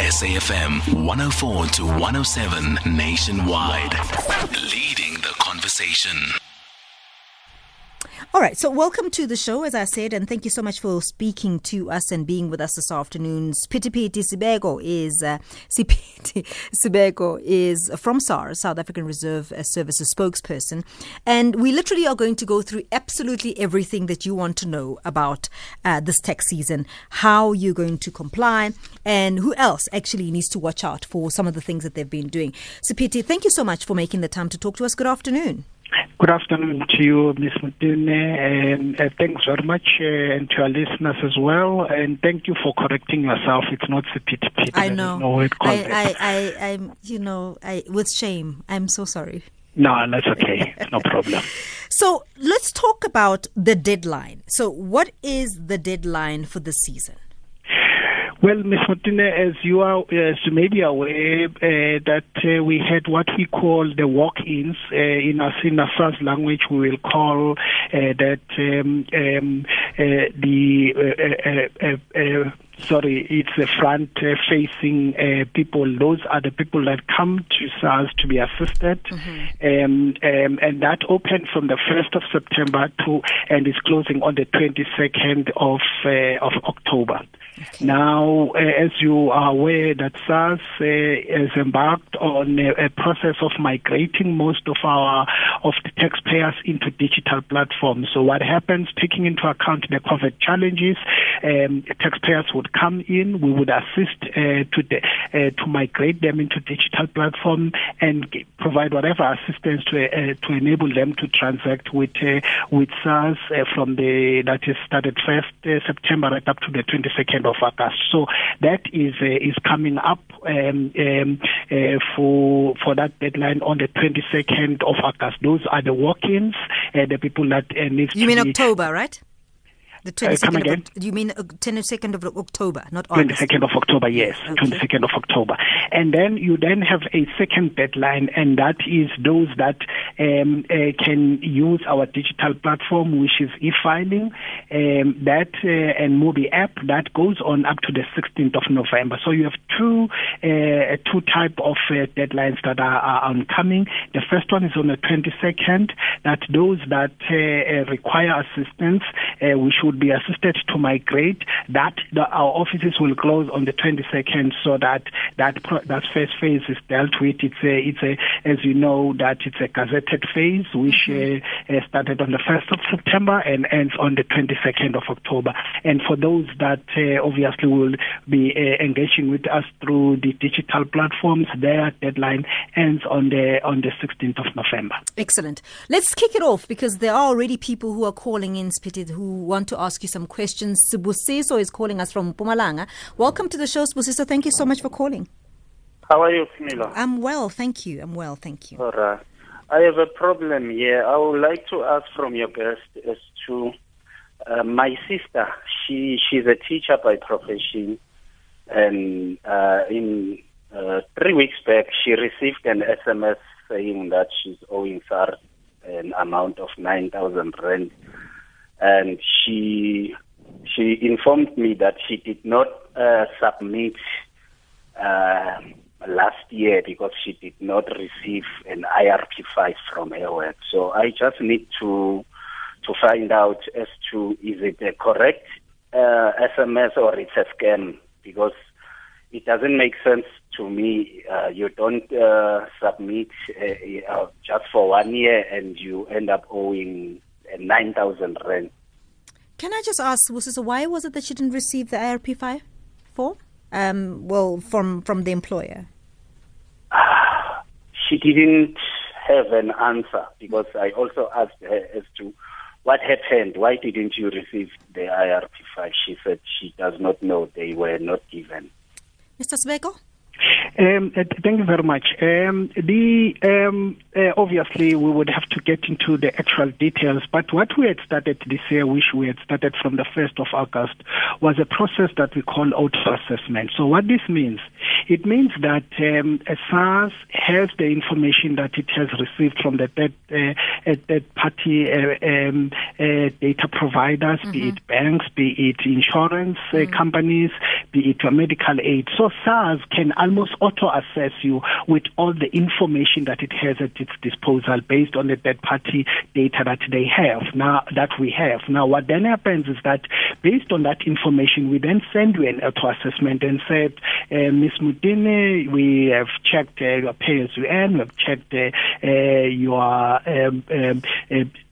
SAFM 104 to 107 nationwide. Leading the conversation. All right, so welcome to the show, as I said, and thank you so much for speaking to us and being with us this afternoon. Siphithiphithi Sibeko is uh, Sibeko is from SARS, South African Reserve uh, Services spokesperson, and we literally are going to go through absolutely everything that you want to know about uh, this tax season, how you're going to comply, and who else actually needs to watch out for some of the things that they've been doing. Siphithiphithi, thank you so much for making the time to talk to us. Good afternoon. Good afternoon to you, Ms. Motene, and uh, thanks very much, uh, and to our listeners as well. And thank you for correcting yourself. It's not Siphithiphithi. I know. No, it I, I, I, I'm, you know, I with shame. I'm so sorry. No, that's okay. no problem. So let's talk about the deadline. So, what is the deadline for the season? Well, Ms. Martina, as you are, as you may be aware, uh, that uh, we had what we call the walk-ins. Uh, in our in our language, we will call uh, that um, um, uh, the uh, uh, uh, uh, sorry, it's the front uh, facing uh, people. Those are the people that come to SARS to be assisted. Mm-hmm. Um, um, and that opened from the 1st of September to, and is closing on the 22nd of, uh, of October. Okay. Now, uh, as you are aware, that SARS uh, has embarked on a, a, process of migrating most of our of the taxpayers into digital platforms. So, what happens, taking into account the COVID challenges, um, taxpayers would come in, we would assist uh, to the, uh, to migrate them into digital platform and provide whatever assistance to uh, to enable them to transact with with SARS from the that is started first September right up to the 22nd of August. So that is uh, is coming up um, um, uh, for for that deadline on the 22nd of August. Those are the walk-ins, uh, the people that uh, need. You mean October, right? The 22nd uh, of, you mean uh, 22nd of October, not August? 22nd of October, yes. Okay. 22nd of October. And then you then have a second deadline, and that is those that um, uh, can use our digital platform, which is e-filing, um, that uh, and Mobi app, that goes on up to the 16th of November. So you have two uh, two type of uh, deadlines that are, are oncoming. The first one is on the 22nd, that those that require assistance, we should would be assisted to migrate. That the, our offices will close on the 22nd, so that that that first phase is dealt with. It's a it's a as you know that it's a gazetted phase which mm-hmm. uh, started on the 1st of September and ends on the 22nd of October. And for those that uh, obviously will be uh, engaging with us through the digital platforms, their deadline ends on the on the 16th of November. Excellent. Let's kick it off because there are already people who are calling in, Spitted, who want to ask you some questions. Sibusiso is calling us from Mpumalanga. Welcome to the show, Sibusiso. Thank you so much for calling. How are you, Camilla? I'm well, thank you. I'm well, thank you. All right. I have a problem here. I would like to ask from your guest as to uh, my sister. She she's a teacher by profession, and uh, in uh, three weeks back, she received an SMS saying that she's owing SARS an amount of nine thousand rand and she she informed me that she did not uh, submit uh, last year because she did not receive an IRP5 from her work. So I just need to to find out as to is it a correct uh, SMS or it's a scam because it doesn't make sense to me. Uh, you don't uh, submit uh, uh, just for one year and you end up owing 9,000 rand. Can I just ask, so why was it that she didn't receive the IRP five form? Um, well, from from the employer. she didn't have an answer because I also asked her as to what happened. Why didn't you receive the IRP five? She said she does not know. They were not given. Mr. Sibeko? Um, uh, thank you very much. Um, the um, uh, obviously we would have to get into the actual details, but what we had started this year, which we had started from the first of August, was a process that we call auto assessment. So what this means It means that um, SARS has the information that it has received from the third, uh, third party uh, um, uh, data providers, mm-hmm. be it banks, be it insurance uh, mm-hmm. companies, be it medical aid. So SARS can almost auto assess you with all the information that it has at its disposal based on the third party data that they have now that we have. Now what then happens is that based on that information we then send you an auto assessment and said, uh, Ms. Motene, we have checked uh, your pay as you earn, we have checked uh, uh, your um, um,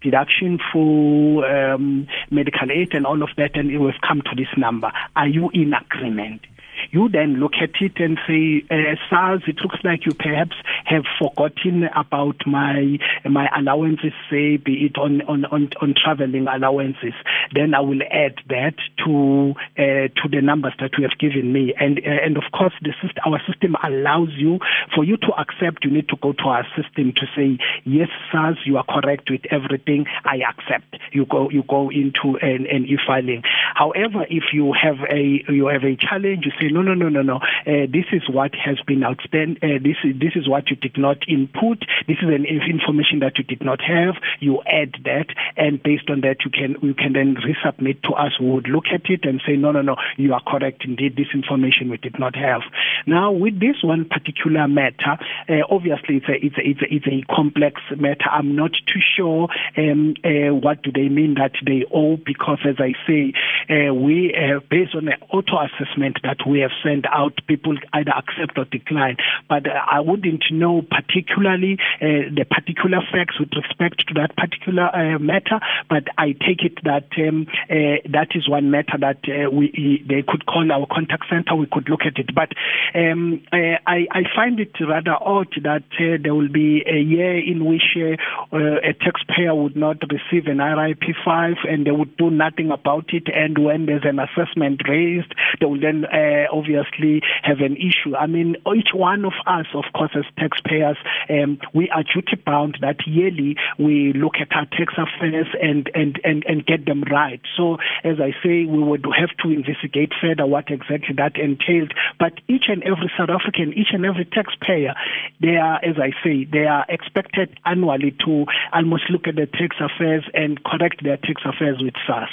deduction for um, medical aid and all of that, and we've come to this number. Are you in agreement? You then look at it and say, uh, SARS, it looks like you perhaps have forgotten about my my allowances, say, be it on on on, on traveling allowances. Then I will add that to uh, to the numbers that you have given me, and uh, and of course, the system, our system allows you for you to accept. You need to go to our system to say, yes, SARS, you are correct with everything. I accept. You go you go into an, an e-filing. However, if you have a you have a challenge, you say no, no, no, no, no. Uh, this is what has been outstanding. Uh, this is this is what you did not input. This is an information that you did not have. You add that, and based on that, you can you can then resubmit to us. We would look at it and say, no, no, no, you are correct. Indeed, this information we did not have. Now, with this one particular matter, uh, obviously it's a it's a, it's a it's a complex matter. I'm not too sure um, uh, what do they mean that they owe because, as I say, uh, we uh, based on the auto assessment that we have sent out, people either accept or decline. But uh, I wouldn't know particularly uh, the particular facts with respect to that particular uh, matter. But I take it that um, uh, that is one matter that we they could call our contact center. We could look at it. But um, I, I find it rather odd that there will be a year in which a taxpayer would not receive an RIP five and they would do nothing about it. And when there's an assessment raised, they will then obviously have an issue. I mean, each one of us, of course, as taxpayers, um, we are duty bound that yearly we look at our tax affairs and, and, and, and get them right. So, as I say, we would have to investigate further what exactly that entailed. But each and every South African, each and every taxpayer, they are, as I say, they are expected annually to almost look at their tax affairs and correct their tax affairs with SARS.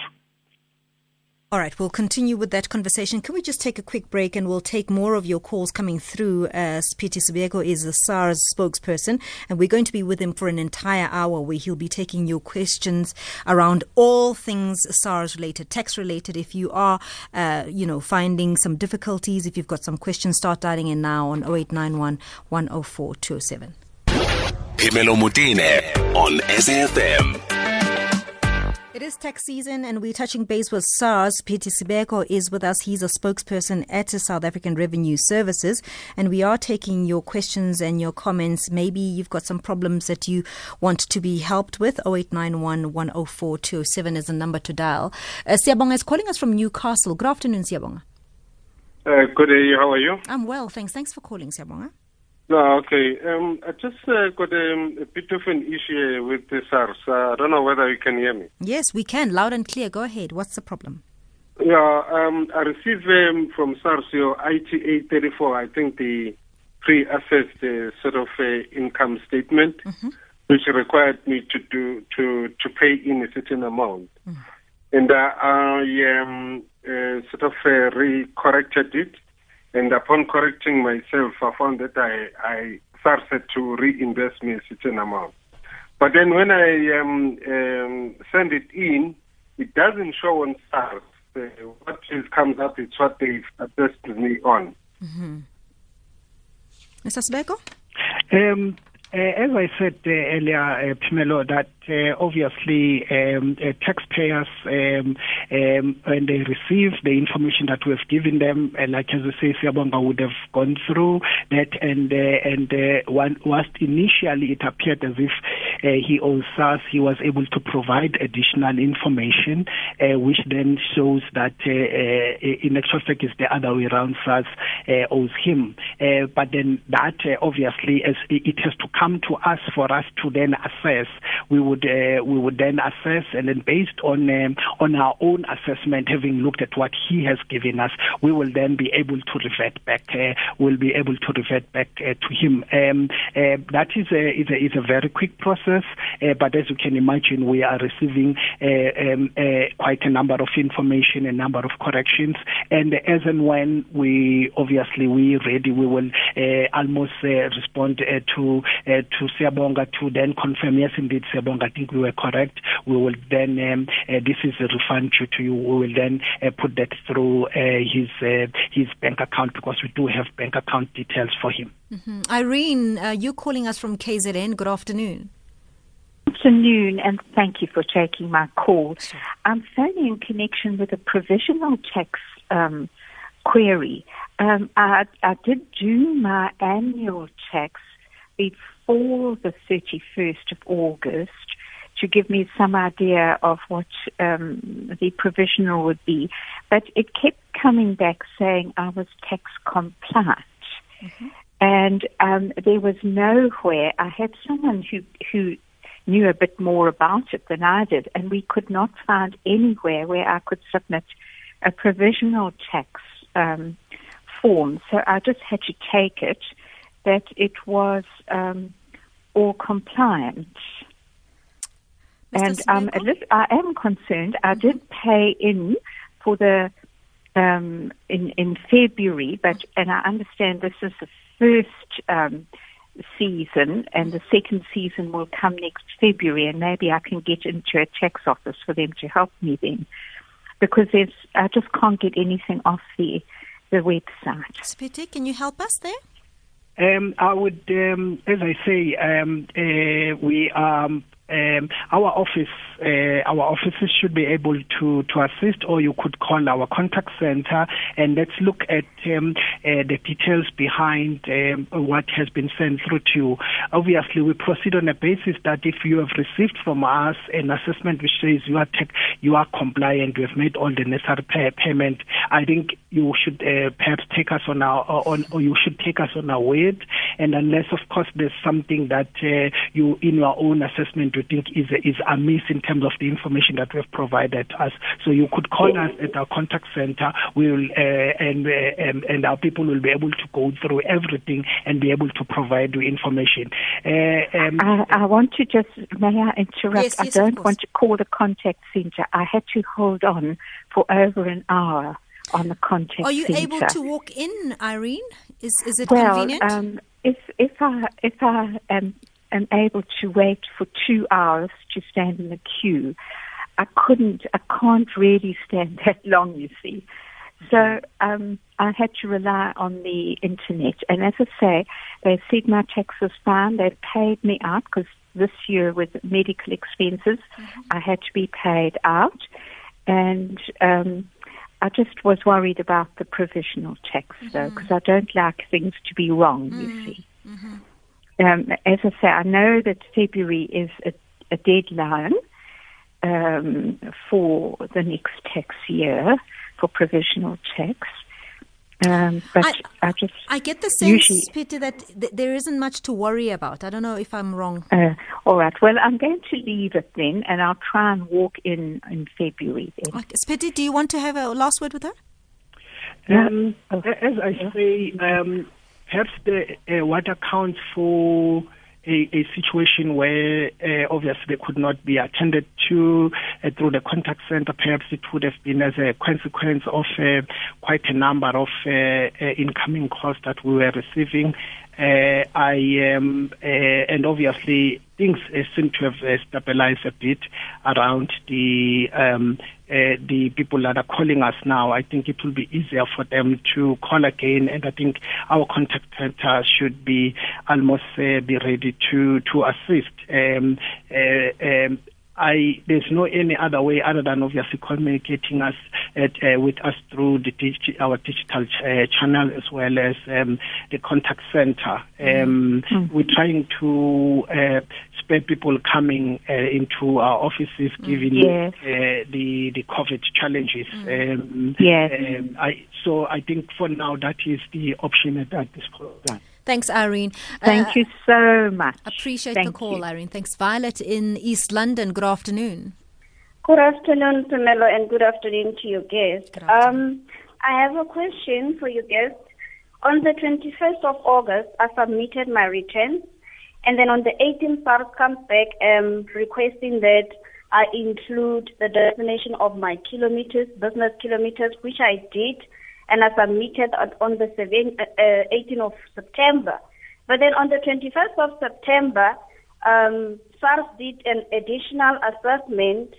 All right, we'll continue with that conversation. Can we just take a quick break and we'll take more of your calls coming through as Peter Sibeko is the SARS spokesperson and we're going to be with him for an entire hour where he'll be taking your questions around all things SARS related, tax related. If you are, uh, you know, finding some difficulties, if you've got some questions, start dialing in now on 0891 104 207. Phemelo Motene on SAFM. Is tax season, and we're touching base with SARS. Peter Sibeko is with us. He's a spokesperson at the South African Revenue Services, and we are taking your questions and your comments. Maybe you've got some problems that you want to be helped with. 0891 104 207 is the number to dial. Uh, Siyabonga is calling us from Newcastle. Good afternoon, Siyabonga. Uh, good day. How are you? I'm well, thanks. Thanks for calling, Siyabonga. No, okay. Um, I just uh, got um, a bit of an issue with the SARS. Uh, I don't know whether you can hear me. Yes, we can. Loud and clear. Go ahead. What's the problem? Yeah, um, I received um, from SARS your ITA 34, I think the pre-assessed uh, sort of uh, income statement, mm-hmm. which required me to do to to pay in a certain amount, mm. and uh, I um, uh, sort of uh, re-corrected it and upon correcting myself, I found that I, I started to reinvest me a certain amount. But then when I um, um, send it in, it doesn't show on SARS. Uh, what comes up is what they've assessed me on. Mm-hmm. Mr. Sibeko? Um, uh, as I said uh, earlier, uh, Phemelo, that uh, obviously um, uh, taxpayers, um, um, when they receive the information that we've given them, uh, like as I say, Siyabonga would have gone through that, and and one, whilst initially it appeared as if he owes us, he was able to provide additional information, which then shows that in actual fact it's the other way around, SARS owes him. but then that obviously, as it has to come to us for us to then assess, we will would uh, we would then assess, and then based on um, on our own assessment, having looked at what he has given us, we will then be able to revert back. Uh, we'll be able to revert back uh, to him. Um, uh, that is a, is a is a very quick process, uh, but as you can imagine, we are receiving uh, um, quite a number of information, a number of corrections, and as and when we obviously we ready, we will almost respond to to Siyabonga to then confirm yes indeed Siyabonga I think we were correct we will then um, uh, this is a refund due to you we will then uh, put that through uh, his uh, his bank account because we do have bank account details for him mm-hmm. Irene uh, you calling us from KZN good afternoon Good afternoon and thank you for taking my call. I'm phoning in connection with a provisional tax um, query. Um, I, I did do my annual tax before the 31st of August to give me some idea of what um, the provisional would be. But it kept coming back saying I was tax compliant. Mm-hmm. And um, there was nowhere. I had someone who who knew a bit more about it than I did, and we could not find anywhere where I could submit a provisional tax um, form. So I just had to take it that it was um, all compliant. And um, I am concerned. I did pay in for the um, in in February, but and I understand this is the first um, season, and the second season will come next February, and maybe I can get into a tax office for them to help me then, because there's I just can't get anything off the the website. Spiti, can you help us there? Um, I would, um, as I say, um, uh, we are um, our office, uh, our offices should be able to, to assist, or you could call our contact center and let's look at um, uh, the details behind um, what has been sent through to you. Obviously, we proceed on a basis that if you have received from us an assessment which says you are tech, you are compliant, you have made all the necessary pay- payment, I think you should uh, perhaps take us on our on, or you should take us on our word. And unless, of course, there's something that uh, you in your own assessment you think is is amiss in terms of the information that we have provided us. So you could call us at our contact center. We will uh, and, uh, and and our people will be able to go through everything and be able to provide you information. Uh, um, I, I, want to just may I interrupt? Yes, yes, I don't want to call the contact center. I had to hold on for over an hour on the contact Are you center. able to walk in, Irene? Is is it well, convenient? Um, if if I if I am am able to wait for two hours to stand in the queue. I couldn't, I can't really stand that long, you see. So um, I had to rely on the internet. And as I say, they said my tax was fine. They paid me out because this year with medical expenses, mm-hmm. I had to be paid out. And um, I just was worried about the provisional tax, mm-hmm. though, because I don't like things to be wrong, mm-hmm. you see. Um, as I say, I know that February is a, a deadline um, for the next tax year for provisional tax. Um, but I, I, just I get the sense, Peter, that th- there isn't much to worry about. I don't know if I'm wrong. Uh, all right. Well, I'm going to leave it then, and I'll try and walk in in February. Then. Okay. Spitty, do you want to have a last word with her? Um, as I say, um, perhaps the, uh, what accounts for a, a situation where uh, obviously they could not be attended to uh, through the contact center. Perhaps it would have been as a consequence of uh, quite a number of uh, uh, incoming calls that we were receiving. Uh, I um, and obviously things seem to have stabilized a bit around the um, uh, the people that are calling us now, I think it will be easier for them to call again. And I think our contact center should be almost uh, be ready to to assist. Um, uh, um, I there's no any other way other than obviously communicating us at, uh, with us through the digi- our digital ch- uh, channel as well as um, the contact center. Um, mm-hmm. We're trying to uh, spare people coming uh, into our offices, mm. given yes. Uh, the the COVID challenges. Mm. Um, yes. Um, I, so I think for now that is the option at, at this point. Thanks, Irene. Thank Uh, you so much. Appreciate Thank the call, you. Irene. Thanks. Violet in East London. Good afternoon. Good afternoon, Pamela, and good afternoon to your guest. Um, I have a question for your guest. On the 21st of August, I submitted my returns, and then on the 18th, SARS comes back um, requesting that I include the destination of my kilometers, business kilometers, which I did, and I submitted on- on the 7, uh, uh, 18th of September. But then on the 21st of September, um, SARS did an additional assessment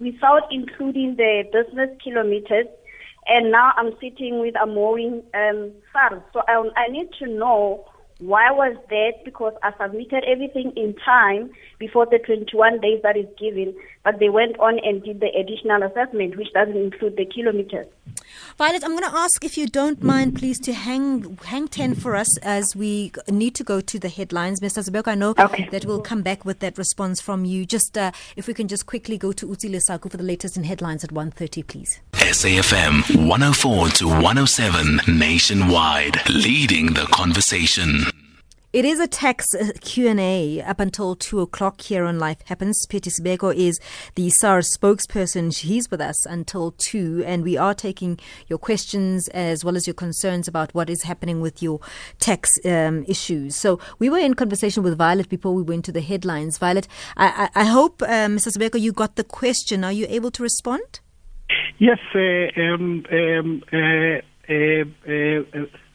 without including the business kilometers. And now I'm sitting with a mooring um, SARS. So I, I need to know why was that because I submitted everything in time before the 21 days that is given, but they went on and did the additional assessment, which doesn't include the kilometers. Violet, I'm going to ask if you don't mind, please, to hang hang ten for us as we need to go to the headlines. Mr. Sibeko, I know Okay. that we'll come back with that response from you. Just uh, if we can just quickly go to Uti Lesaku for the latest in headlines at 1.30, please. SAFM 104 to 107 nationwide, leading the conversation. It is a tax uh, Q&A up until 2 o'clock here on Life Happens. Peti Sibeko is the SARS spokesperson. He's with us until 2 and we are taking your questions as well as your concerns about what is happening with your tax um, issues. So we were in conversation with Violet before we went to the headlines. Violet, I, I, I hope, uh, Mr. Sibeko, you got the question. Are you able to respond? Yes, uh, um, um, uh,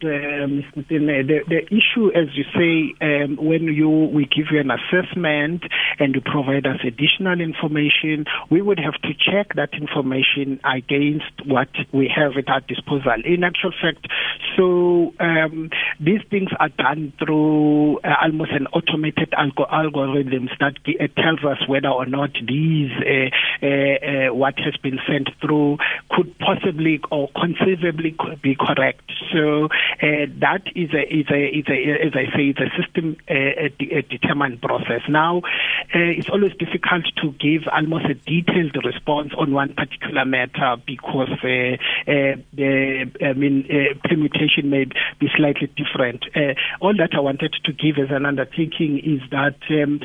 Motene, the, the issue, as you say, um, when you we give you an assessment and you provide us additional information, we would have to check that information against what we have at our disposal. In actual fact, so um, these things are done through uh, almost an automated algo- algorithms that uh, tells us whether or not these uh, uh, uh, what has been sent through could possibly or conceivably co- be correct. So Eh, that is a is a is a as I say it's a system a, de- a determined process. Now it's always difficult to give almost a detailed response on one particular matter because the I mean permutation may be slightly different. All that I wanted to give as an undertaking is that um,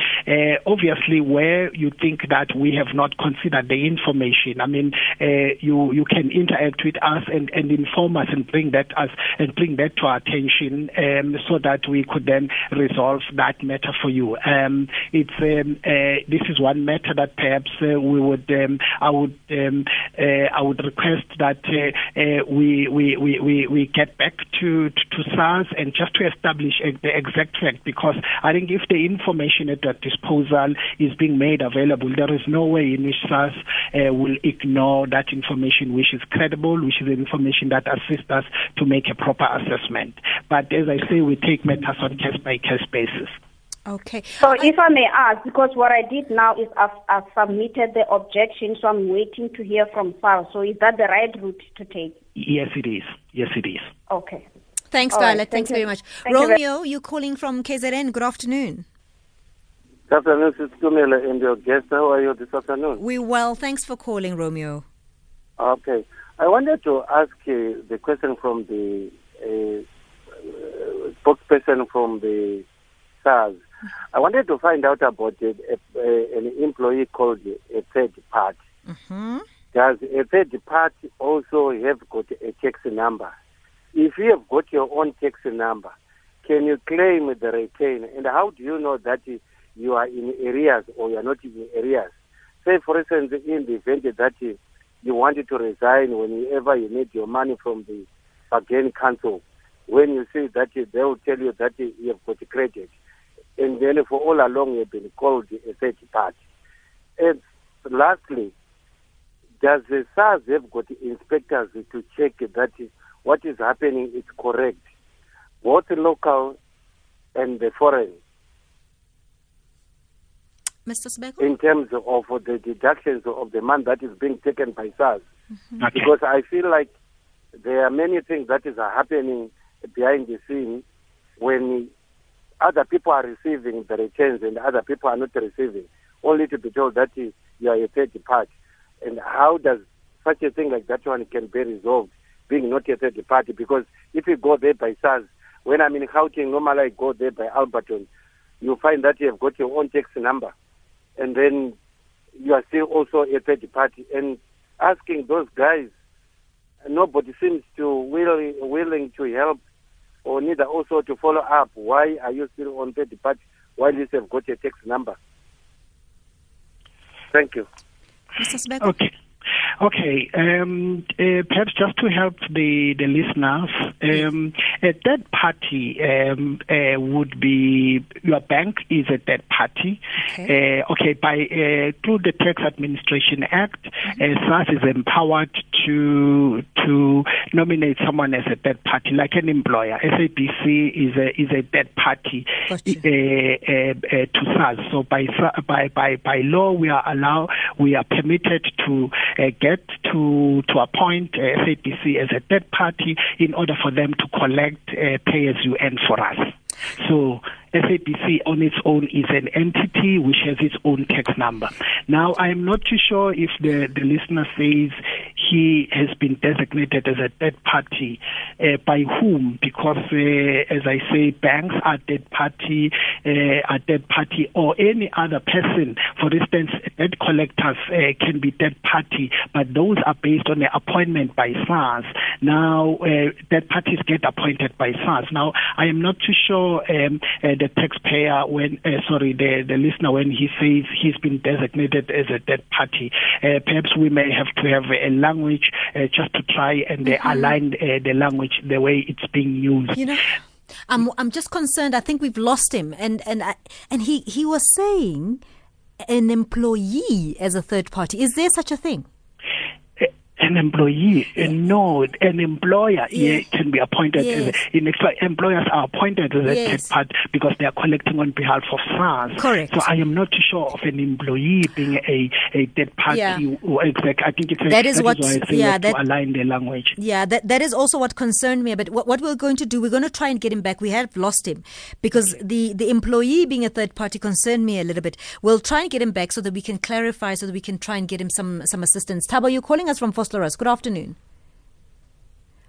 obviously where you think that we have not considered the information, I mean you you can interact with us and, and inform us and bring that us and bring that to our attention um, so that we could then resolve that matter for you. Um, it's um, uh, this is one matter that perhaps uh, we would um, I would um, uh, I would request that uh, uh, we, we, we, we, we get back to, to, to SARS and just to establish the exact fact because I think if the information at disposal is being made available, there is no way in which SARS uh, will ignore that information which is credible, which is information that assists us to make a proper assessment. But as I say, we take matters on case by case basis. Okay. So if I may ask, because what I did now is I've, I've submitted the objection, so I'm waiting to hear from SARS. So is that the right route to take? Yes, it is. Yes, it is. Okay. Thanks, All right, Violet. thank Thanks you. very much. Thank you very- Romeo, you calling from KZN. Good afternoon. Good afternoon, Sis Tumela and your guest. How are you this afternoon? We well. Thanks for calling, Romeo. Okay. I wanted to ask uh, the question from the uh, uh, spokesperson from the SARS. I wanted to find out about a, a, an employee called a third party. hmm Does a third party also have got a tax number? If you have got your own tax number, can you claim the return? And how do you know that you are in areas or you are not in areas? Say, for instance, in the event that you wanted to resign whenever you need your money from the bargain council, when you say that they will tell you that you have got credit, and then for all along you have been called a third party. And lastly, does the SARS have got inspectors to check that what is happening is correct, both local and the foreign, Mr. Sibeko? in terms of the deductions of the money that is being taken by SARS? Okay. Because I feel like there are many things that is are happening behind the scene when other people are receiving the returns and other people are not receiving, only to be told that you are a third party. And how does such a thing like that one can be resolved, being not a third party? Because if you go there by SARS, when I'm in Gauteng, normally I go there by Alberton. You find that you have got your own taxi number, and then you are still also a third party. And asking those guys, nobody seems to willing willing to help, or neither also to follow up. Why are you still on third party while you have got your taxi number? Thank you. Mr. Okay. Okay, um, uh, perhaps just to help the, the listeners, um, a third party um, uh, would be your bank is a third party. Okay. Uh, okay, by uh, through the Tax Administration Act, uh, SARS is empowered to to nominate someone as a third party, like an employer. SABC is a is a third party Gotcha. uh, uh, uh, to SARS. So by by by by law, we are allowed, we are permitted to uh, get to to appoint uh, SABC as a third party in order for them to collect uh, pay as you earn for us. So SABC on its own is an entity which has its own tax number. Now, I am not too sure if the, the listener says he has been designated as a third party uh, by whom, because uh, as I say, banks are third party, uh, are third party, or any other person. For instance, debt collectors uh, can be third party, but those are based on the appointment by SARS. Now, uh, third parties get appointed by SARS. Now, I am not too sure um, uh, the taxpayer when, sorry, the, the listener when he says he's been designated as a third party. Perhaps we may have to have a language uh, just to try and uh, align uh, the language the way it's being used. You know, I'm I'm just concerned. I think we've lost him, and and I, and he he was saying an employee as a third party. Is there such a thing? An employee, uh, no, an employer Yes. can be appointed. Yes. As a, in fact, employers are appointed as a third part because they are collecting on behalf of SARS. Correct. So I am not too sure of an employee being a, a third party. Yeah. Exact. I think it's a, That is what- why I say we yeah, that- to align the language. Yeah, that that is also what concerned me. But what, what we're going to do, we're going to try and get him back. We have lost him because the the employee being a third party concerned me a little bit. We'll try and get him back so that we can clarify, so that we can try and get him some some assistance. Tabo, you're calling us from Vosloorus. Good afternoon.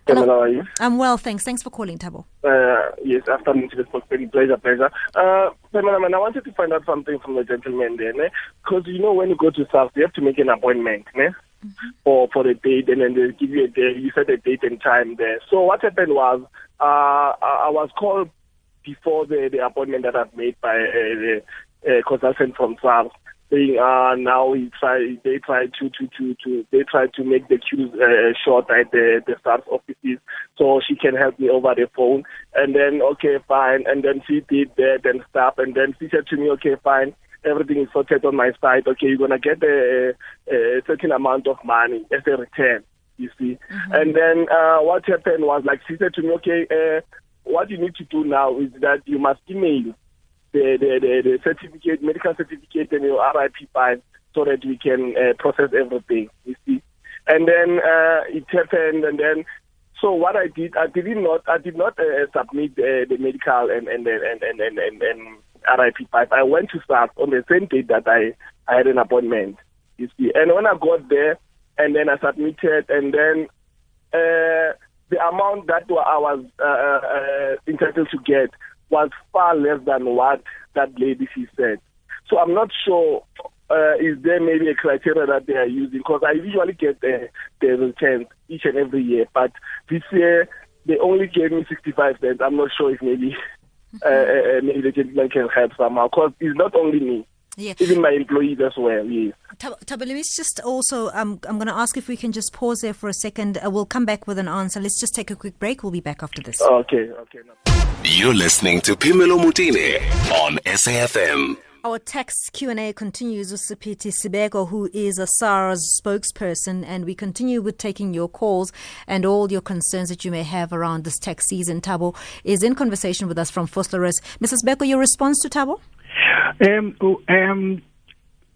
Hello. How are you? I'm well, thanks. Thanks for calling, Tabo. Uh, yes, afternoon to the pleasure, pleasure. Uh, Pamela, man, I wanted to find out something from the gentleman there, because you know when you go to South, you have to make an appointment, ne? For for the date, and then they give you a day. You set a date and time there. So what happened was, uh, I I was called before the the appointment that I've made by uh, the uh, consultant from South. Saying uh, now he try they try to to to to they try to make the queues uh, short at the the staff offices so she can help me over the phone. And then okay fine. And then she did that and stuff. And then she said to me okay fine. Everything is sorted on my side. Okay you're gonna get a, a certain amount of money as a return you see. And then uh what happened was like she said to me okay uh what you need to do now is that you must email the, the, the, the certificate, medical certificate and your RIP file so that we can uh, process everything, you see. And then uh, it happened and then so what I did, I did not, I did not uh, submit uh, the medical and and and and and, and, and RIP five. I went to start on the same day that I I had an appointment. You see, and when I got there, and then I submitted, and then uh, the amount that I was uh, uh, entitled to get was far less than what that lady she said. So I'm not sure. Uh, is there maybe a criteria that they are using? Because I usually get the, the returns each and every year, but this year they only gave me 65 cents. I'm not sure if maybe uh, uh, maybe the gentleman can help somehow. Because it's not only me, Yeah. even my employees as well. Yes. Tabo, Tabo, let me just also, um, I'm going to ask if we can just pause there for a second. Uh, we'll come back with an answer. Let's just take a quick break. We'll be back after this. Okay. Okay. No. You're listening to Phemelo Motene on SAFM. Our tax Q&A continues with Siphithi Sibeko, who is a SARS spokesperson, and we continue with taking your calls and all your concerns that you may have around this tax season. Tabo is in conversation with us from Vosloorus. Mr. Sibeko, your response to Tabo? Um, oh, um,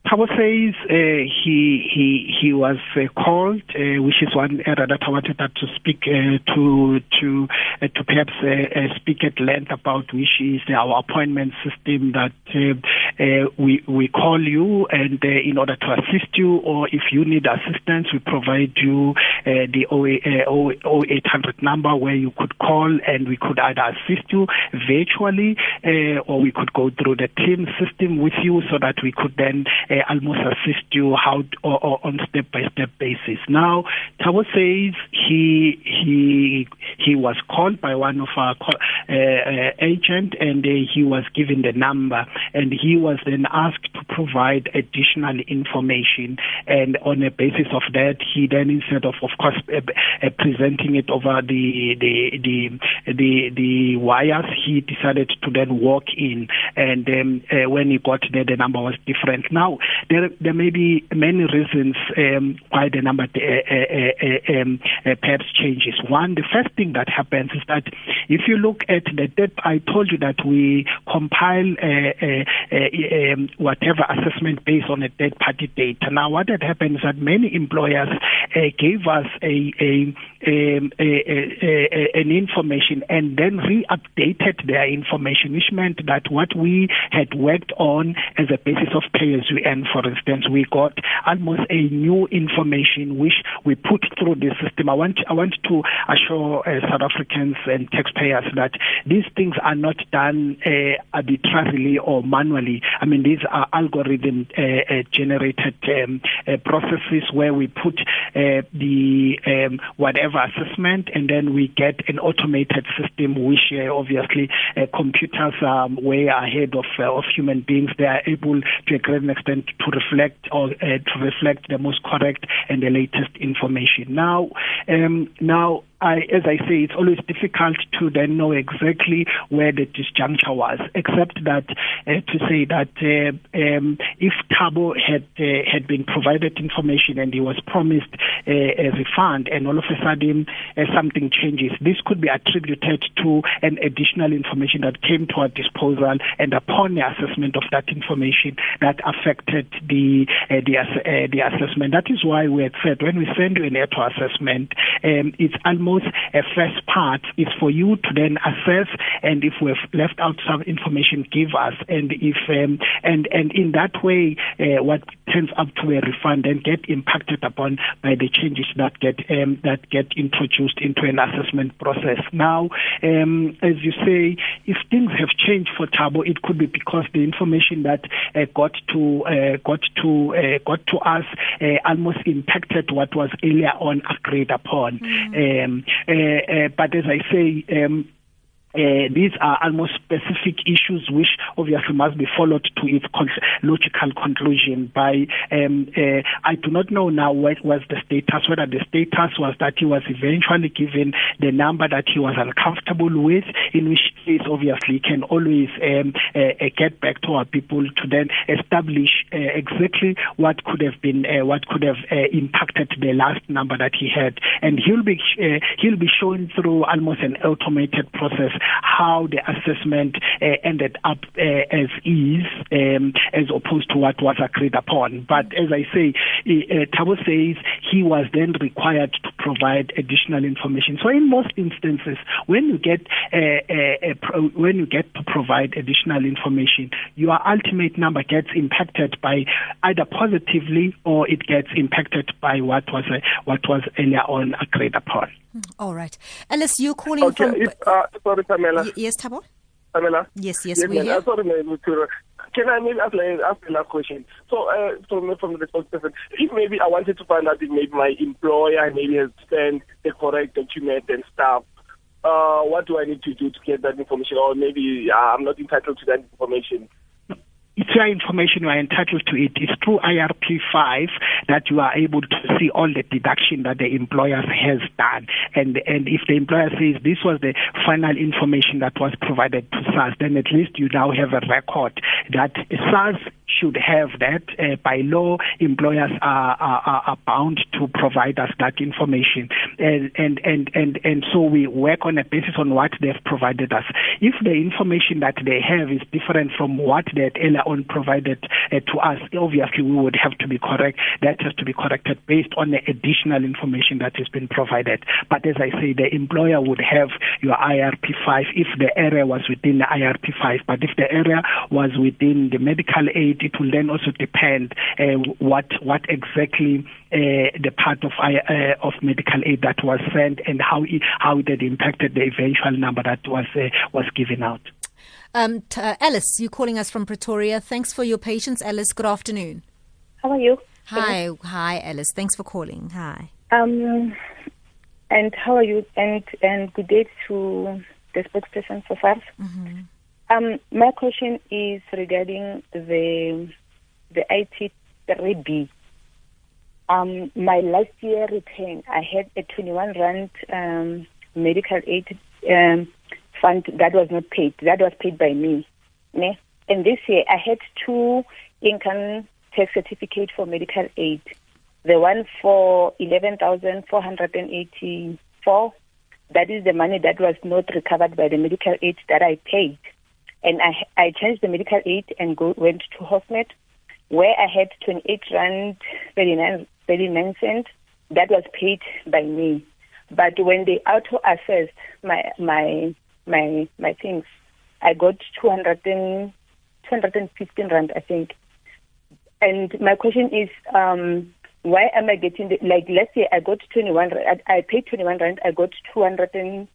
Tabo says uh, he he he was uh, called, uh, which is that I wanted that to speak uh, to to uh, to perhaps uh, speak at length about, which is our appointment system that we we call you and in order to assist you, or if you need assistance, we provide you the 0800 number where you could call and we could either assist you virtually or we could go through the team system with you so that we could then uh, almost assist you how or, or on step by step basis. Now, Tabo says he he he was called by one of our uh, uh, agent and uh, he was given the number and he was then asked provide additional information. And on a basis of that he then instead of of course uh, uh, presenting it over the the the the the wires he decided to then walk in. And um, uh, when he got there the number was different. Now there there may be many reasons um, why the number um, perhaps changes. One the first thing that happens is that if you look at the data I told you that we compile um, whatever assessment based on a third party data now what had happened is that many employers uh, gave us a, a, a, a, an information and then re-updated their information, which meant that what we had worked on as a basis of pay as we earn, for instance, we got almost a new information which we put through the system. I want I want to assure uh, South Africans and taxpayers that these things are not done uh, arbitrarily or manually. I mean, these are algorithm uh, uh generated um, uh, processes where we put the um, whatever assessment and then we get an automated system. Which obviously computers are way ahead of of human beings. They are able to a great extent to reflect or to reflect the most correct and the latest information. Now um, now I, as I say, it's always difficult to then know exactly where the disjuncture was, except that uh, to say that uh, um, if Tabo had uh, had been provided information and he was promised uh, a refund, and all of a sudden uh, something changes, this could be attributed to an additional information that came to our disposal, and upon the assessment of that information, that affected the uh, the, the assessment. That is why we had said when we send you an auto assessment, um, it's almost almost a first part. Is for you to then assess and if we've left out some information give us. And if um, and and in that way uh, what turns up to a refund and get impacted upon by the changes that get um, that get introduced into an assessment process. Now um, as you say if things have changed for Tabo it could be because the information that uh, got to uh, got to uh, got to us uh, almost impacted what was earlier on agreed upon. Mm. um, uh, uh, but as I say, um, uh, these are almost specific issues which obviously must be followed to its con- logical conclusion by um, uh, I do not know now what was the status whether the status was that he was eventually given the number that he was uncomfortable with in which case obviously can always um, uh, get back to our people to then establish exactly what could have been what could have impacted the last number that he had. And he'll be he'll be shown through almost an automated process how the assessment uh, ended up uh, as is um, as opposed to what was agreed upon. But as I say, uh, Tabo says he was then required to provide additional information. So in most instances, when you get pro- when you get to provide additional information, your ultimate number gets impacted by either positively or it gets impacted by what was uh, what was earlier on agreed upon. All right. Alice, you're calling okay, from. If, uh, sorry, Pamela. Y- yes, Tabo? Pamela? Yes, yes, yes we hear. Sorry, to, can I maybe ask, ask the last question? So, uh, from, from the responsible if maybe I wanted to find out if maybe my employer maybe has sent the correct document and stuff, uh, what do I need to do to get that information? Or maybe uh, I'm not entitled to that information it's your information you are entitled to it. It's through IRP 5 that you are able to see all the deduction that the employer has done. And, and if the employer says this was the final information that was provided to SARS, then at least you now have a record that SARS should have that. Uh, by law, employers are, are, are bound to provide us that information, and, and and and and so we work on a basis on what they've provided us. If the information that they have is different from what they had earlier on provided uh, to us, obviously we would have to be correct. That has to be corrected based on the additional information that has been provided. But as I say, the employer would have your IRP5 if the area was within the IRP5. But if the area was within the medical aid, it will then also depend uh, what what exactly uh, the part of uh, of medical aid that was sent and how it, how it had impacted the eventual number that was uh, was given out. Um, t- uh, Alice, you're calling us from Pretoria. Thanks for your patience, Alice. Good afternoon. How are you? Hi, hi, Alice. Thanks for calling. Hi. Um, and how are you? And and good day to the spokesperson for SARS. Mm-hmm. Um, my question is regarding the the IT three B. Um, my last year return, I had a twenty one rand um, medical aid um, fund that was not paid. That was paid by me. Ne? And this year, I had two income tax certificate for medical aid. The one for eleven thousand four hundred and eighty four. That is the money that was not recovered by the medical aid that I paid. And I I changed the medical aid and go, went to Hosmed, where I had twenty eight rand thirty nine thirty nine cent. That was paid by me. But when they auto assessed my my my my things, I got 200 and, 215 rand, I think. And my question is, um, why am I getting the, like let's I got 21 I, I paid 21 rand I got 200 and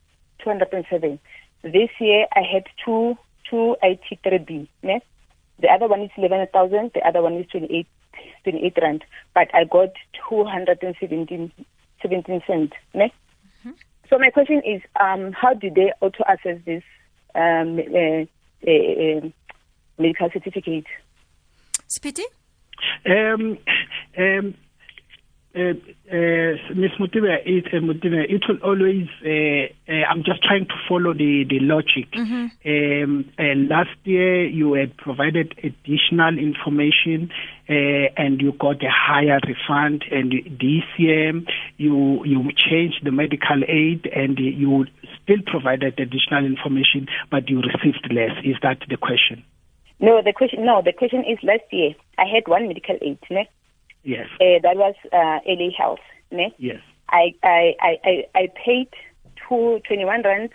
207 this year I had two two IT3B ne? the other one is 11,000 the other one is 28 28 rand but I got 217 17 cent ne? So my question is um, how do they auto assess this um, uh, uh, uh, medical certificate Siphithi? Um, um, uh, uh, Ms. Mutiba, it, uh, Mutiba, it will always, uh, uh, I'm just trying to follow the, the logic. Mm-hmm. Um, uh, last year, you had provided additional information uh, and you got a higher refund. And this year, you you changed the medical aid and you still provided additional information, but you received less. Is that the question? no the question no the question is last year I had one medical aid ne? Yes. uh, that was uh, LA Health. Ne? Yes. I, I, I, I, paid two, 21 rand.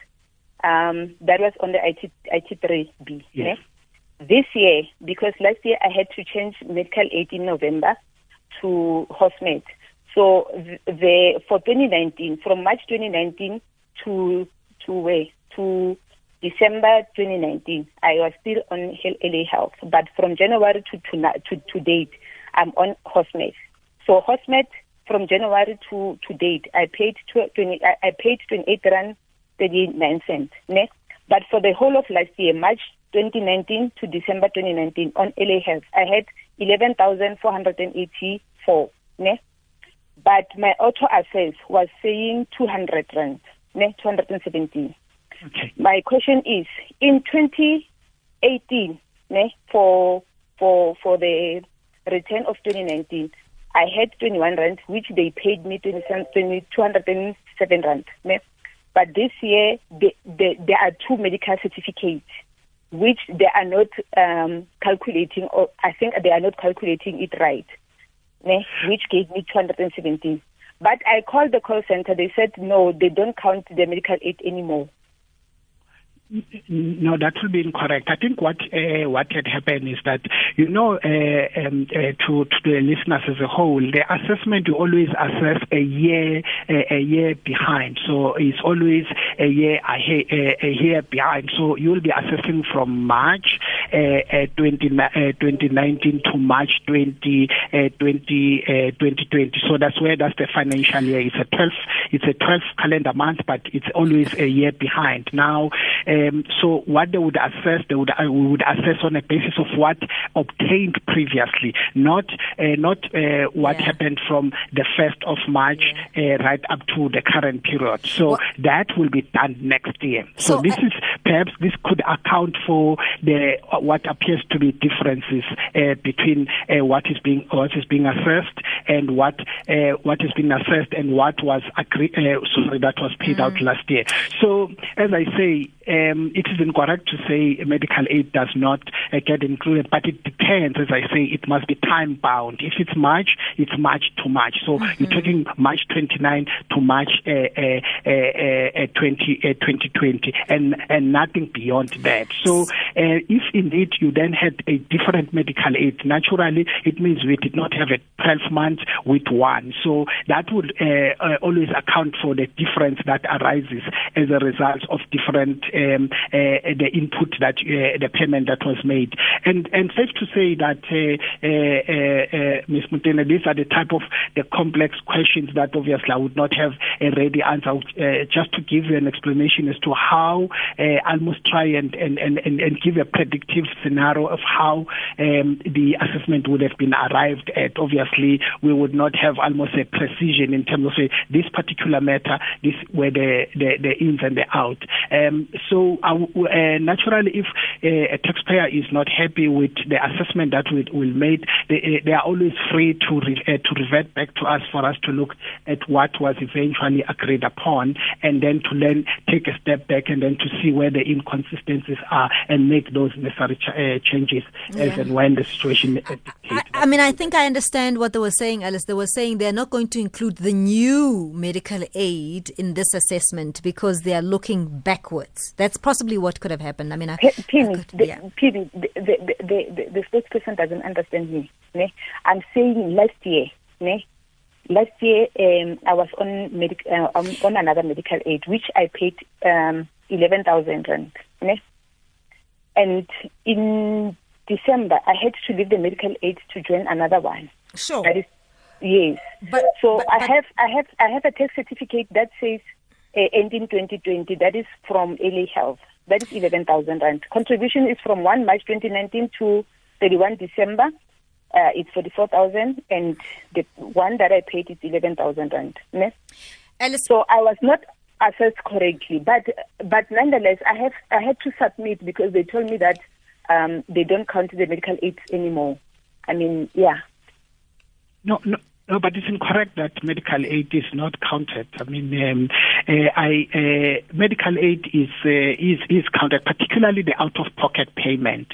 Um, that was on the IT, IT3B. Yes. Ne? This year, because last year I had to change medical aid in November to Hosmed. So th- the for 2019, from March 2019 to to where to December 2019, I was still on LA Health. But from January to to, to, to date, I'm on Hosmed. So Hosmed from January to, to date, I paid 20, I, paid 28 rand 39 cents. Ne? But for the whole of last year, March 2019 to December 2019, on LA Health, I had 11,484. Ne? But my auto assess was saying 200 rand, ne? 217. Okay. My question is, in 2018, ne, for for for the return of 2019, I had 21 rand, which they paid me 27 20 207 rand. But this year, the, the, there are two medical certificates, which they are not um, calculating, or I think they are not calculating it right, which gave me 217. But I called the call center. They said no, they don't count the medical aid anymore. No, that would be incorrect. I think what uh, what had happened is that you know uh, um, uh, to to the listeners as a whole, the assessment you always assess a year uh, a year behind. So it's always a year a, a year behind. So you will be assessing from March uh, uh, 20, uh, 2019 to March 20, uh, 20, uh, 2020. So that's where that's the financial year. It's a 12 it's a 12 calendar month, but it's always a year behind. Now. Um, so what they would assess, they would uh, we would assess on a basis of what obtained previously, not uh, not uh, what Yeah. happened from the first of March uh, right up to the current period. So What- that will be done next year. So, So, this uh, is perhaps this could account for the what appears to be differences uh, between uh, what is being what is being assessed and what uh, what is being assessed and what was agreed uh, sorry that was paid mm. out last year. So as I say, um, it is incorrect to say medical aid does not uh, get included, but it depends. As I say, it must be time bound. If it's March, it's March to March. So mm-hmm. you're talking March 29 to March uh, uh, uh, uh 20, uh, 2020 and, and nothing beyond that. So if indeed you then had a different medical aid, naturally it means we did not have a 12 months with one. So that would always account for the difference that arises as a result of different um, the input that the payment that was made. And and safe to say that Ms. Motene, these are the type of the complex questions that obviously I would not have a ready answer. Uh, just to give you an explanation as to how uh, almost try and, and, and, and, give a predictive scenario of how um, the assessment would have been arrived at. Obviously, we would not have almost a precision in terms of uh, this particular matter, this were the, the, the ins and the out. Um, so uh, naturally, if uh, a taxpayer is not happy with the assessment that we will make, they, they are always free to re, uh, to revert back to us for us to look at what was eventually agreed upon and then to then take a step back and then to see where the inconsistencies are and make those necessary ch- uh, changes yeah. as and when the situation dictates. I, I mean, I think I understand what they were saying, Alice. They were saying they're not going to include the new medical aid in this assessment because they are looking backwards. That's possibly what could have happened. I mean, I, Pini, I could, yeah. the, the, the, the, the spokesperson doesn't understand me. Ne? I'm saying last year, ne? last year um, I was on, medic- uh, on, on another medical aid, which I paid um, 11,000 rand. Ne? And in December, I had to leave the medical aid to join another one. Sure. That is, yes. But, so but, but, I have I have I have a tax certificate that says uh, ending 2020. That is from LA Health. That is 11,000 rand. Contribution is from 1 March 2019 to 31 December uh, it's 44,000 and the one that I paid is 11,000 rand. Alice- so I was not assessed correctly, but but nonetheless, I have I had to submit because they told me that um, they don't count the medical aids anymore. I mean, yeah. No, no, no, but it's incorrect that medical aid is not counted. I mean, um, uh, I, uh, medical aid is, uh, is is counted, particularly the out-of-pocket payment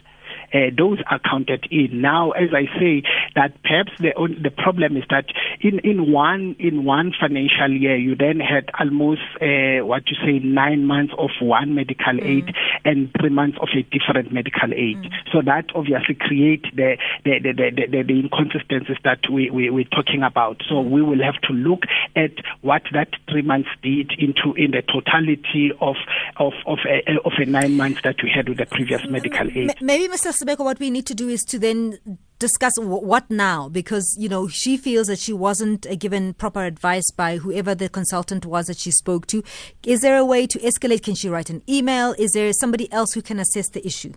uh, those are counted in. Now, as I say, that perhaps the the problem is that in in one in one financial year, you then had almost uh, what you say nine months of one medical mm. aid and three months of a different medical aid. Mm. So that obviously create the the the, the, the, the inconsistencies that we, we we're talking about. So we will have to look at what that three months did into in the totality of of of a, of a nine months that we had with the previous medical aid. Maybe, Mr. Sibeko, what we need to do is to then discuss what now? Because you know she feels that she wasn't uh, given proper advice by whoever the consultant was that she spoke to. Is there a way to escalate? Can she write an email? Is there somebody else who can assess the issue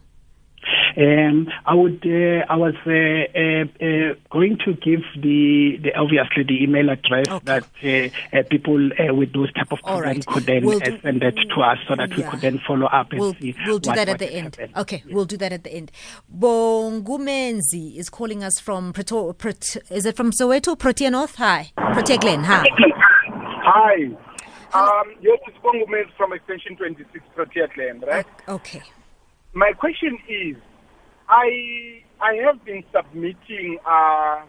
um, I would. Uh, I was uh, uh, uh, going to give the, the obviously the email address okay. that uh, uh, people with those type of problems right. could then we'll do, send that to us so that yeah. we could then follow up and we'll, see. We'll do what, that at the end. Happened. Okay, yeah. we'll do that at the end. Bongumenzi is calling us from Preto, Pret, is it from Soweto, Protea North? Hi, Protea Glen. Hi. Hi. Um, yes, it's Bongumenzi from Extension 26, Protea Glen, right? Okay. My question is I I have been submitting uh,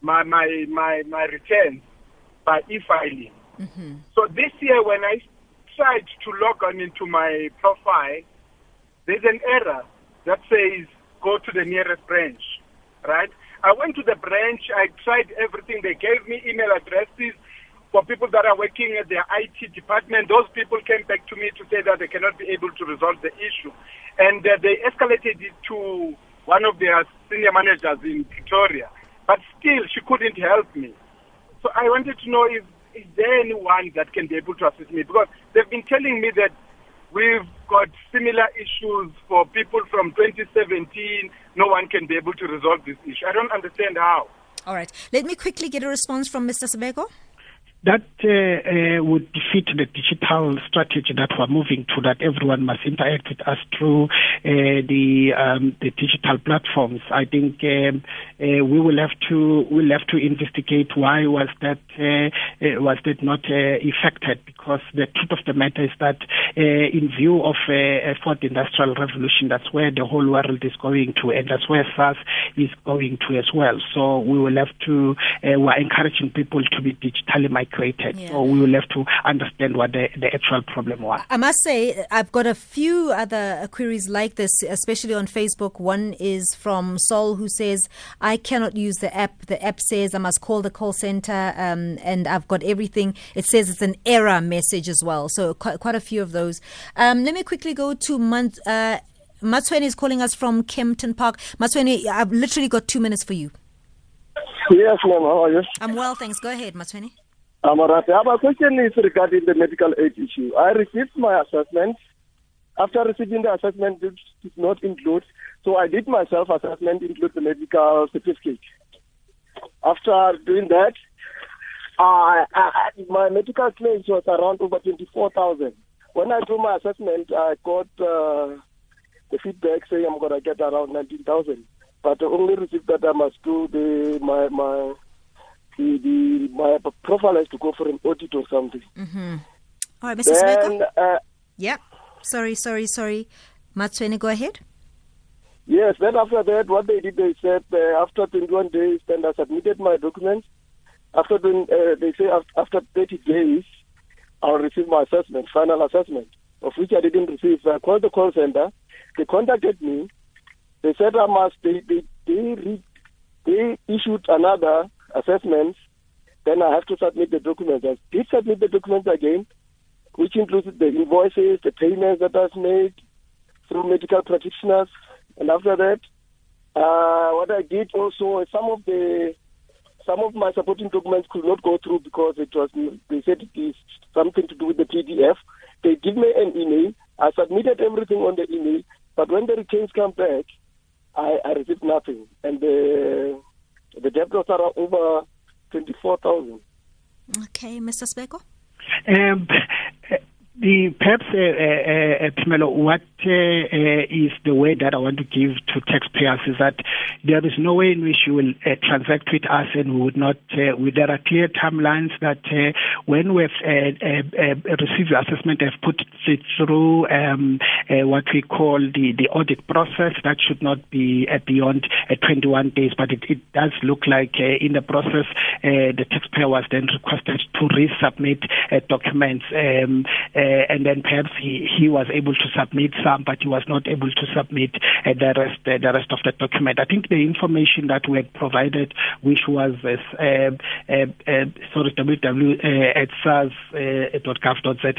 my my my my returns by e-filing. Mm-hmm. So this year, when I tried to log on into my profile, there's an error that says go to the nearest branch. Right? I went to the branch. I tried everything. They gave me email addresses for people that are working at their IT department. Those people came back to me to say that they cannot be able to resolve the issue. And uh, they escalated it to one of their senior managers in Victoria. But still, she couldn't help me. So I wanted to know if is there anyone that can be able to assist me? Because they've been telling me that we've got similar issues for people from 2017. No one can be able to resolve this issue. I don't understand how. All right. Let me quickly get a response from Mr. Sibeko. That uh, uh, would defeat the digital strategy that we're moving to. That everyone must interact with us through uh, the um, the digital platforms. I think um, uh, we will have to we'll have to investigate why was that uh, was that not affected. Because the truth of the matter is that in view of a fourth industrial revolution, that's where the whole world is going to, and that's where SARS is going to as well. So we will have to we're encouraging people to be digitally migrated. Yeah. So we will have to understand what the, the actual problem was. I must say, I've got a few other queries like this, especially on Facebook. One is from Sol who says, I cannot use the app. The app says I must call the call center um, and I've got everything. It says it's an error message as well. So quite, quite a few of those. Um, let me quickly go to month. Uh, Matsweni is calling us from Kempton Park. Matsweni, I've literally got two minutes for you. Yes, ma'am. How are you? I'm well, thanks. Go ahead, Matsweni. I'm all right. My question is regarding the medical aid issue. I received my assessment. After receiving the assessment, it did not include. So I did my self-assessment, include the medical certificate. After doing that, I, I, my medical claims was around over 24,000. When I do my assessment, I got uh, the feedback saying I'm going to get around 19,000 but I only received that I must do the my my the, the my profile has to go for an audit or something. Mm-hmm. All right, Mr. Then, uh, yeah. Sorry, sorry, sorry. Matsweni, go ahead. Yes. Then after that, what they did, they said uh, after 21 days, then I submitted my documents. After then, uh, they say after 30 days, I'll receive my assessment, final assessment, of which I didn't receive. So I called the call center. They contacted me they said I must, they, they, they, re, they issued another assessment. Then I have to submit the documents. I did submit the documents again, which includes the invoices, the payments that I've made through medical practitioners. And after that, uh, what I did also, some of the some of my supporting documents could not go through because it was they said it is something to do with the PDF. They give me an email. I submitted everything on the email, but when the returns come back, I, I received nothing, and the the debt was around over twenty four thousand. Okay, Mr. Sibeko. Um, the perhaps uh, uh, uh, what uh, is the way that I want to give to taxpayers is that there is no way in which you will uh, transact with us and we would not. Uh, we, there are clear timelines that uh, when we've uh, uh, uh, received the assessment, have put it through um, what we call the, the audit process. That should not be beyond uh, 21 days, but it, it does look like in the process the taxpayer was then requested to resubmit documents. Um, and then perhaps he, he was able to submit some, but he was not able to submit uh, the rest uh, the rest of the document. I think the information that we had provided, which was uh, uh, uh, sorry www at sars.gov.za,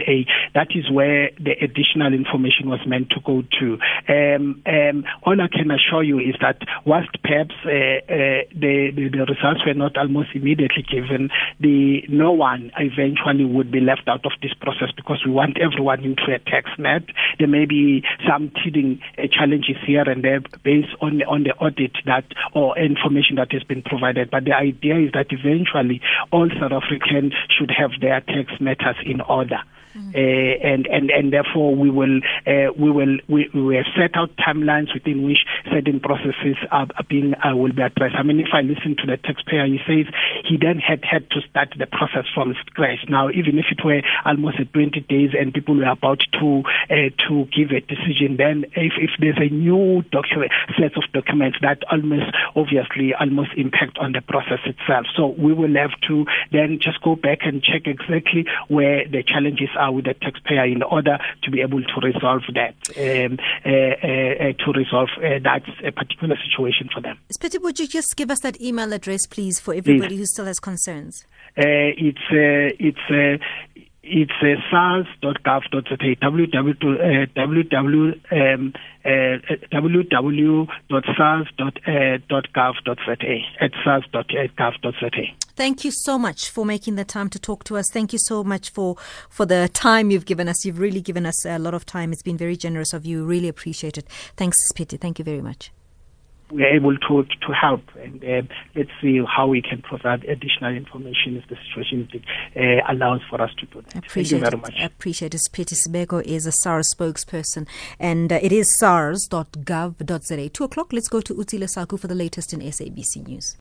that is where the additional information was meant to go to. Um, um, all I can assure you is that whilst perhaps the, the, the results were not almost immediately given, the no one eventually would be left out of this process because we want everyone into a tax net. There may be some teething uh, challenges here and there based on on the audit that or information that has been provided. But the idea is that eventually all South Africans should have their tax matters in order. Uh, and and and therefore we will uh, we will we, we have set out timelines within which certain processes are, are being uh, will be addressed. I mean, if I listen to the taxpayer, he says he then had had to start the process from scratch. Now, even if it were almost 20 days and people were about to uh, to give a decision, then if if there's a new document set of documents that almost obviously almost impact on the process itself. So we will have to then just go back and check exactly where the challenges are with the taxpayer in order to be able to resolve that, um, uh, uh, to resolve uh, that particular situation for them. Siphithi, would you just give us that email address, please, for everybody please. who still has concerns? it's it's it's uh, sars.gov.za, www, www, um, uh, www.sars.gov.za, at sars.gov.za. Thank you so much for making the time to talk to us. Thank you so much for, for the time you've given us. You've really given us a lot of time. It's been very generous of you. Really appreciate it. Thanks, Siphithi. Thank you very much. We're able to to help. And uh, let's see how we can provide additional information if the situation uh, allows for us to do that. Appreciate Thank you very much. It. Appreciate it. Peter Sibeko is a SARS spokesperson, and uh, it is sars.gov.za. Two o'clock. Let's go to Utile Saku for the latest in SABC News.